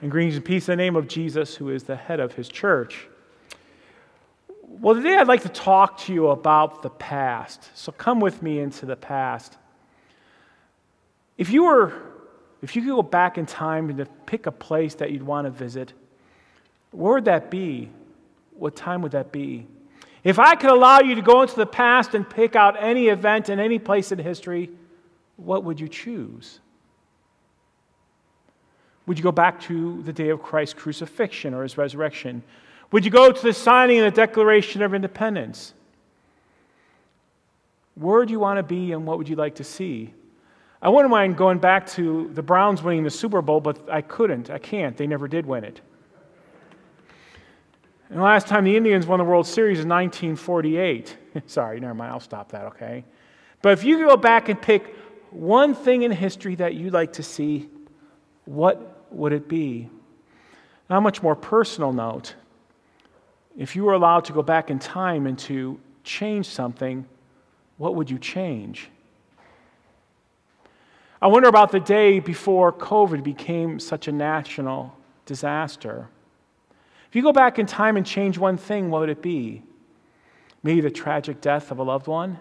and greetings and peace in the name of Jesus, who is the head of his church. Well, today I'd like to talk to you about the past. So come with me into the past. If you were, if you could go back in time and pick a place that you'd want to visit, where would that be? What time would that be? If I could allow you to go into the past and pick out any event in any place in history, what would you choose? Would you go back to the day of Christ's crucifixion or his resurrection? Would you go to the signing of the Declaration of Independence? Where do you want to be and what would you like to see? I wouldn't mind going back to the Browns winning the Super Bowl, but I couldn't. I can't. They never did win it. And the last time the Indians won the World Series in 1948. Sorry, never mind. I'll stop that, okay? But if you go back and pick one thing in history that you'd like to see, what would it be? On a much more personal note, if you were allowed to go back in time and to change something, what would you change? I wonder about the day before COVID became such a national disaster. If you go back in time and change one thing, what would it be? Maybe the tragic death of a loved one?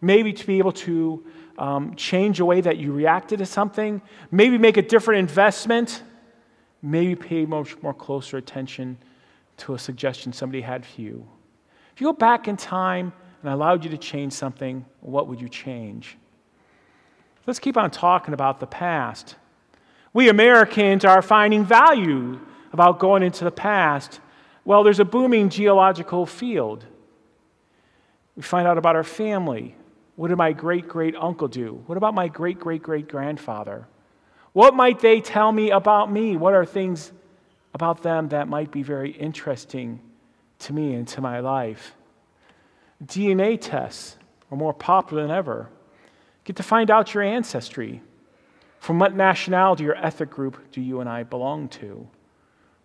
Maybe to be able to um, change the way that you reacted to something, maybe make a different investment, maybe pay much more closer attention to a suggestion somebody had for you. If you go back in time and allowed you to change something, what would you change? Let's keep on talking about the past. We Americans are finding value about going into the past. Well, there's a booming geological field. We find out about our family. What did my great great uncle do? What about my great great great grandfather? What might they tell me about me? What are things about them that might be very interesting to me and to my life? DNA tests are more popular than ever. Get to find out your ancestry. From what nationality or ethnic group do you and I belong to?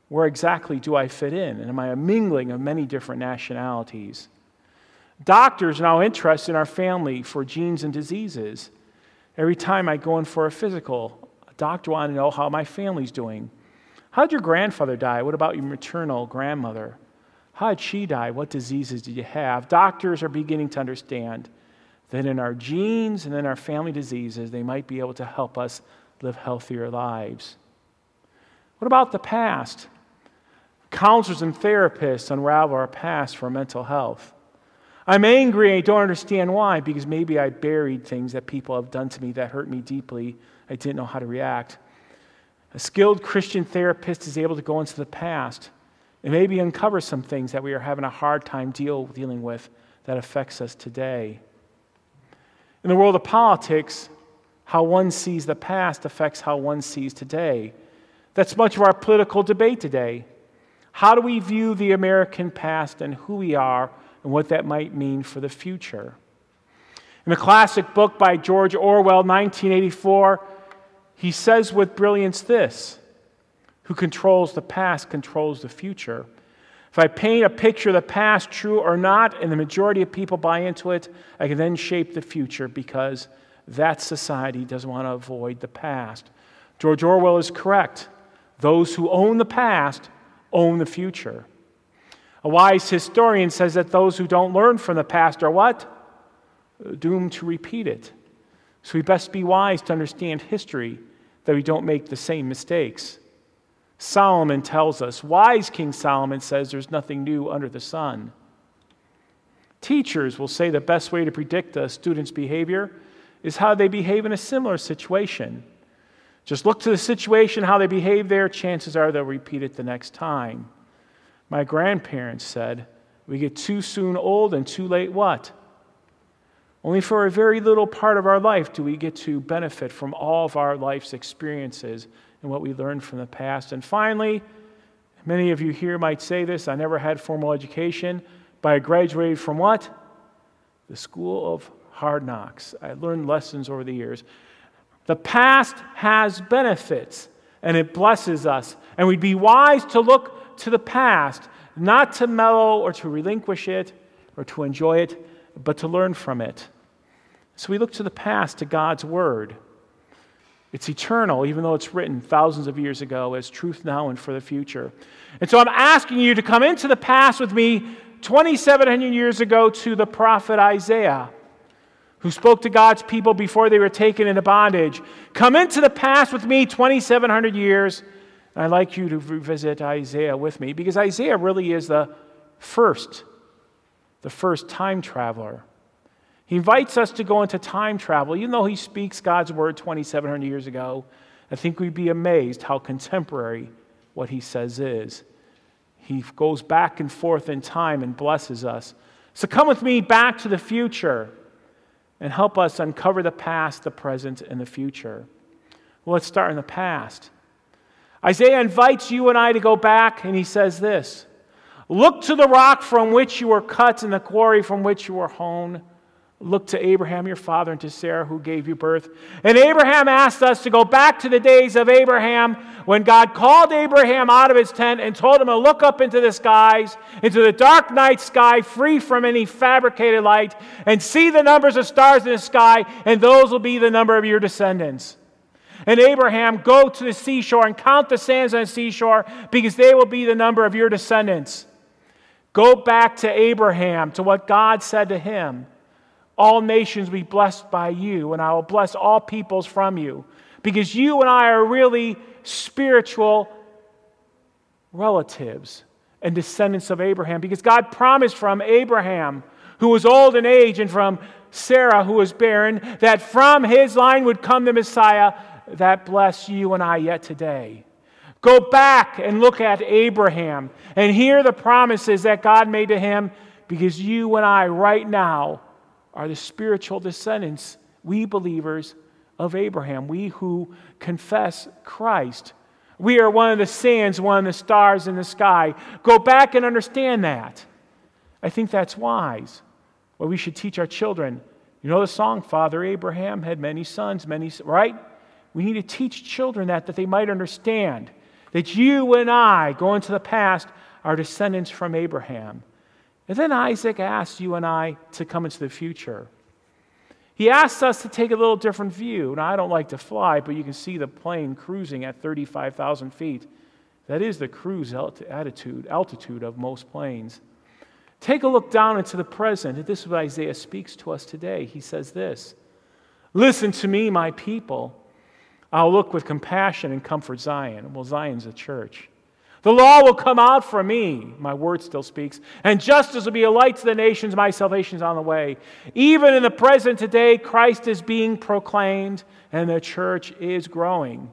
Where exactly do I fit in? And am I a mingling of many different nationalities? Doctors now interested in our family for genes and diseases. Every time I go in for a physical, a doctor wants to know how my family's doing. How did your grandfather die? What about your maternal grandmother? How did she die? What diseases did you have? Doctors are beginning to understand that in our genes and in our family diseases, they might be able to help us live healthier lives. What about the past? Counselors and therapists unravel our past for mental health. I'm angry and I don't understand why, because maybe I buried things that people have done to me that hurt me deeply. I didn't know how to react. A skilled Christian therapist is able to go into the past and maybe uncover some things that we are having a hard time deal, dealing with that affects us today. In the world of politics, how one sees the past affects how one sees today. That's much of our political debate today. How do we view the American past and who we are and what that might mean for the future. In the classic book by George Orwell, 1984, he says with brilliance this Who controls the past controls the future. If I paint a picture of the past, true or not, and the majority of people buy into it, I can then shape the future because that society doesn't want to avoid the past. George Orwell is correct. Those who own the past own the future. A wise historian says that those who don't learn from the past are what? Doomed to repeat it. So we best be wise to understand history that we don't make the same mistakes. Solomon tells us, wise King Solomon says there's nothing new under the sun. Teachers will say the best way to predict a student's behavior is how they behave in a similar situation. Just look to the situation, how they behave there, chances are they'll repeat it the next time. My grandparents said, We get too soon old and too late what? Only for a very little part of our life do we get to benefit from all of our life's experiences and what we learned from the past. And finally, many of you here might say this I never had formal education, but I graduated from what? The School of Hard Knocks. I learned lessons over the years. The past has benefits and it blesses us. And we'd be wise to look to the past, not to mellow or to relinquish it or to enjoy it, but to learn from it. So we look to the past, to God's Word. It's eternal, even though it's written thousands of years ago as truth now and for the future. And so I'm asking you to come into the past with me 2,700 years ago to the prophet Isaiah, who spoke to God's people before they were taken into bondage. Come into the past with me 2,700 years. And I'd like you to revisit Isaiah with me because Isaiah really is the first, the first time traveler. He invites us to go into time travel. Even though he speaks God's word 2,700 years ago, I think we'd be amazed how contemporary what he says is. He goes back and forth in time and blesses us. So come with me back to the future and help us uncover the past, the present, and the future. Well, let's start in the past. Isaiah invites you and I to go back, and he says this Look to the rock from which you were cut and the quarry from which you were hewn. Look to Abraham, your father, and to Sarah, who gave you birth. And Abraham asked us to go back to the days of Abraham when God called Abraham out of his tent and told him to look up into the skies, into the dark night sky, free from any fabricated light, and see the numbers of stars in the sky, and those will be the number of your descendants. And Abraham, go to the seashore and count the sands on the seashore, because they will be the number of your descendants. Go back to Abraham, to what God said to him. All nations will be blessed by you, and I will bless all peoples from you. Because you and I are really spiritual relatives and descendants of Abraham. Because God promised from Abraham, who was old in age, and from Sarah, who was barren, that from his line would come the Messiah that bless you and I yet today. Go back and look at Abraham and hear the promises that God made to him because you and I, right now, are the spiritual descendants, we believers of Abraham, we who confess Christ. We are one of the sands, one of the stars in the sky. Go back and understand that. I think that's wise. What we should teach our children. You know the song, Father Abraham had many sons, many, right? We need to teach children that, that they might understand that you and I, going to the past, are descendants from Abraham. And then Isaiah asks you and I to come into the future. He asks us to take a little different view. Now, I don't like to fly, but you can see the plane cruising at 35,000 feet. That is the cruise altitude, altitude of most planes. Take a look down into the present. This is what Isaiah speaks to us today. He says this Listen to me, my people. I'll look with compassion and comfort Zion. Well, Zion's a church. The law will come out from me, my word still speaks, and justice will be a light to the nations. My salvation is on the way. Even in the present today, Christ is being proclaimed and the church is growing.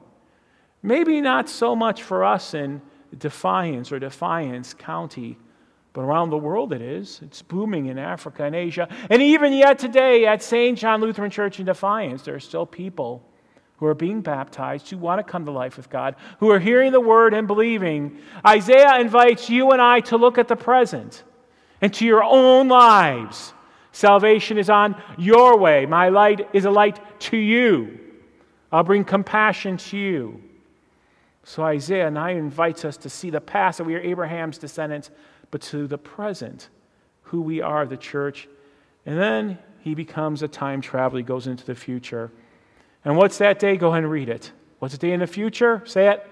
Maybe not so much for us in Defiance or Defiance County, but around the world it is. It's booming in Africa and Asia. And even yet today at St. John Lutheran Church in Defiance, there are still people who are being baptized, who want to come to life with God, who are hearing the word and believing. Isaiah invites you and I to look at the present and to your own lives. Salvation is on your way. My light is a light to you. I'll bring compassion to you. So Isaiah now invites us to see the past that we are Abraham's descendants, but to the present, who we are, the church. And then he becomes a time traveler. He goes into the future. And what's that day? Go ahead and read it. What's the day in the future? Say it.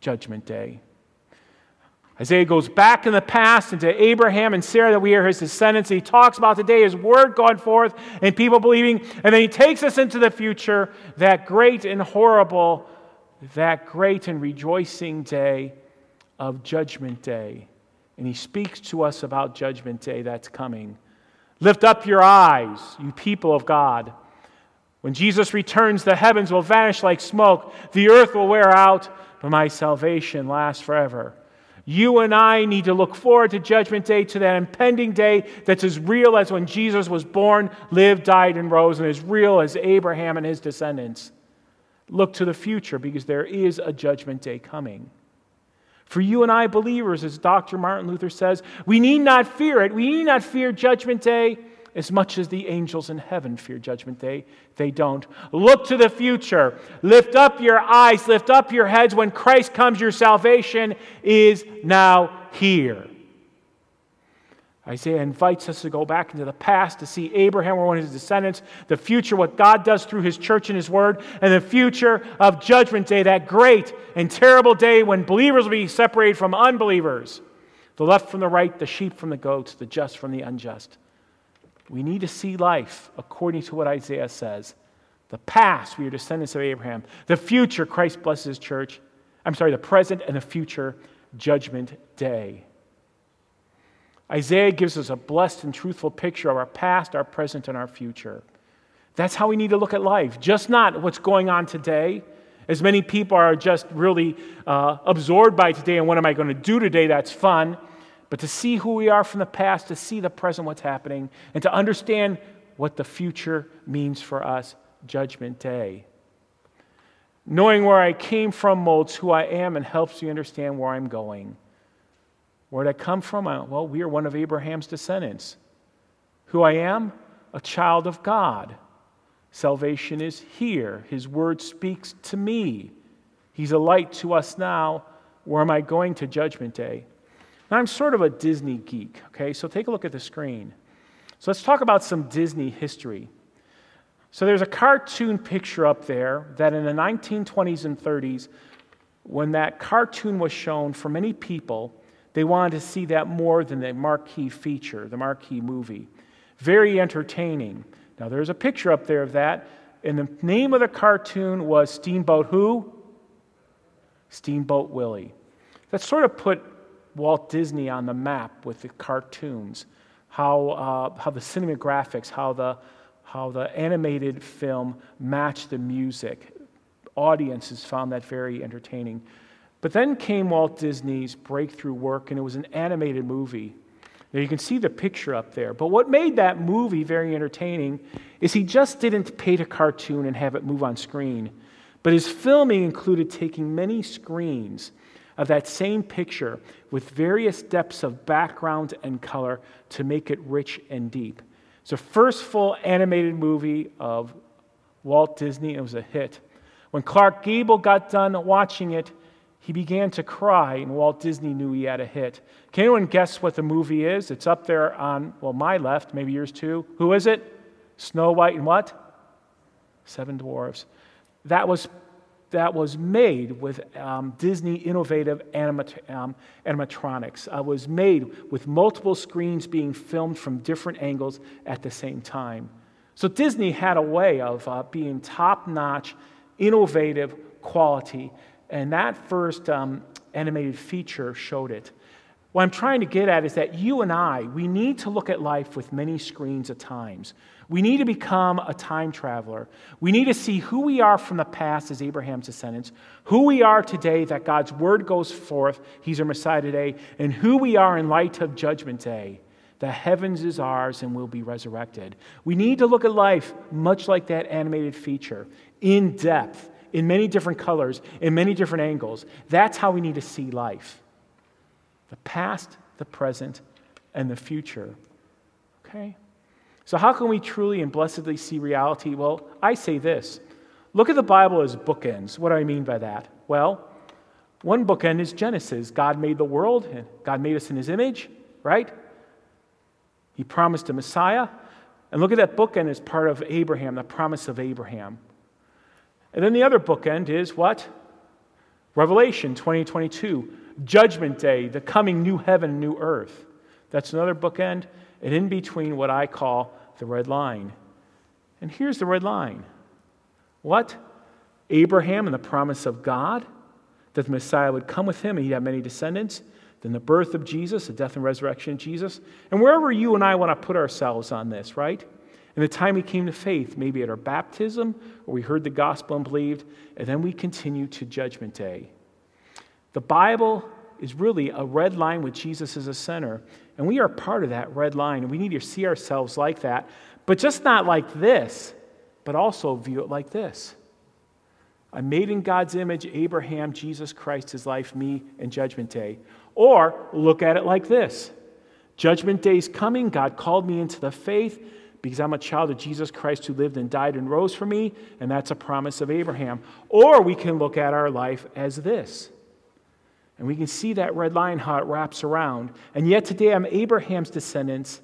Judgment Day. Isaiah goes back in the past into Abraham and Sarah, that we are his descendants. He talks about the day, his word going forth, and people believing. And then he takes us into the future, that great and horrible, that great and rejoicing day of Judgment Day. And he speaks to us about Judgment Day that's coming. Lift up your eyes, you people of God. When Jesus returns, the heavens will vanish like smoke, the earth will wear out, but my salvation lasts forever. You and I need to look forward to Judgment Day, to that impending day that's as real as when Jesus was born, lived, died, and rose, and as real as Abraham and his descendants. Look to the future because there is a Judgment Day coming. For you and I, believers, as Dr. Martin Luther says, we need not fear it. We need not fear Judgment Day as much as the angels in heaven fear judgment day. They don't. Look to the future. Lift up your eyes, lift up your heads. When Christ comes, your salvation is now here. Isaiah invites us to go back into the past to see Abraham or one of his descendants, the future, what God does through his church and his word, and the future of Judgment Day, that great and terrible day when believers will be separated from unbelievers, the left from the right, the sheep from the goats, the just from the unjust. We need to see life according to what Isaiah says. The past, we are descendants of Abraham. The future, Christ blesses his church. I'm sorry, the present and the future, Judgment Day. Isaiah gives us a blessed and truthful picture of our past, our present, and our future. That's how we need to look at life, just not what's going on today. As many people are just really uh, absorbed by today and what am I going to do today that's fun, but to see who we are from the past, to see the present, what's happening, and to understand what the future means for us, Judgment Day. Knowing where I came from molds who I am and helps me understand where I'm going. Where did I come from? Well, we are one of Abraham's descendants. Who I am? A child of God. Salvation is here. His word speaks to me. He's a light to us now. Where am I going to Judgment Day? Now, I'm sort of a Disney geek, okay? So take a look at the screen. So let's talk about some Disney history. So there's a cartoon picture up there that in the 1920s and 30s, when that cartoon was shown for many people, they wanted to see that more than the marquee feature, the marquee movie. Very entertaining. Now, there's a picture up there of that, and the name of the cartoon was Steamboat Who? Steamboat Willie. That sort of put Walt Disney on the map with the cartoons, how, uh, how the cinematographics, how the, how the animated film matched the music. Audiences found that very entertaining. But then came Walt Disney's breakthrough work, and it was an animated movie. Now you can see the picture up there. But what made that movie very entertaining is he just didn't paint a cartoon and have it move on screen. But his filming included taking many screens of that same picture with various depths of background and color to make it rich and deep. It's the first full animated movie of Walt Disney. It was a hit. When Clark Gable got done watching it, he began to cry, and Walt Disney knew he had a hit. Can anyone guess what the movie is? It's up there on, well, my left, maybe yours too. Who is it? Snow White and what? Seven Dwarfs. That was, that was made with um, Disney innovative animat- um, animatronics. It was made with multiple screens being filmed from different angles at the same time. So Disney had a way of uh, being top notch, innovative quality and that first um, animated feature showed it. What I'm trying to get at is that you and I, we need to look at life with many screens at times. We need to become a time traveler. We need to see who we are from the past as Abraham's descendants, who we are today that God's word goes forth, He's our Messiah today, and who we are in light of Judgment Day. The heavens is ours and we'll be resurrected. We need to look at life much like that animated feature, in depth in many different colors, in many different angles. That's how we need to see life the past, the present, and the future. Okay? So, how can we truly and blessedly see reality? Well, I say this look at the Bible as bookends. What do I mean by that? Well, one bookend is Genesis. God made the world, and God made us in his image, right? He promised a Messiah. And look at that bookend as part of Abraham, the promise of Abraham. And then the other bookend is what? Revelation 2022, Judgment Day, the coming new heaven, and new earth. That's another bookend. And in between, what I call the red line. And here's the red line what? Abraham and the promise of God that the Messiah would come with him and he'd have many descendants. Then the birth of Jesus, the death and resurrection of Jesus. And wherever you and I want to put ourselves on this, right? And the time we came to faith, maybe at our baptism, or we heard the gospel and believed, and then we continue to Judgment Day. The Bible is really a red line with Jesus as a center, and we are part of that red line, and we need to see ourselves like that, but just not like this, but also view it like this. I'm made in God's image, Abraham, Jesus Christ, his life, me, and Judgment Day. Or look at it like this Judgment Day is coming. God called me into the faith because I'm a child of Jesus Christ who lived and died and rose for me, and that's a promise of Abraham. Or we can look at our life as this And we can see that red line how it wraps around. And yet today I'm Abraham's descendants,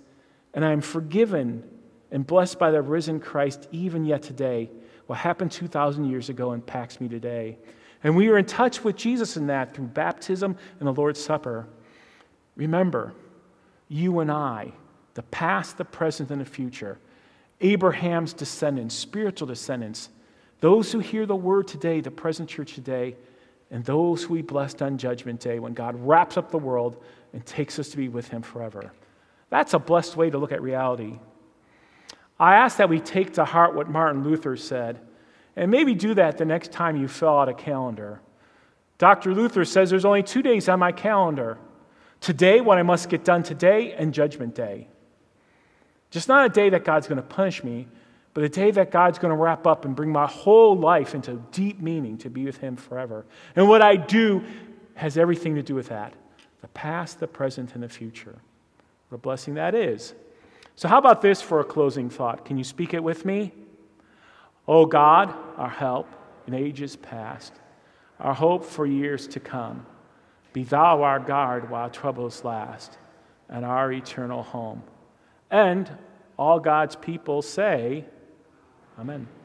and I'm forgiven and blessed by the risen Christ even yet today. What happened 2,000 years ago impacts me today. And we are in touch with Jesus in that through baptism and the Lord's Supper. Remember, you and I, the past, the present, and the future, Abraham's descendants, spiritual descendants, those who hear the word today, the present church today, and those who we blessed on Judgment Day when God wraps up the world and takes us to be with Him forever. That's a blessed way to look at reality. I ask that we take to heart what Martin Luther said, and maybe do that the next time you fill out a calendar. Dr. Luther says there's only two days on my calendar today, what I must get done today, and Judgment Day. Just not a day that God's going to punish me, but a day that God's going to wrap up and bring my whole life into deep meaning to be with Him forever. And what I do has everything to do with that the past, the present, and the future. What a blessing that is. So, how about this for a closing thought? Can you speak it with me? O God, our help in ages past, our hope for years to come, be thou our guard while troubles last, and our eternal home. And all God's people say, Amen.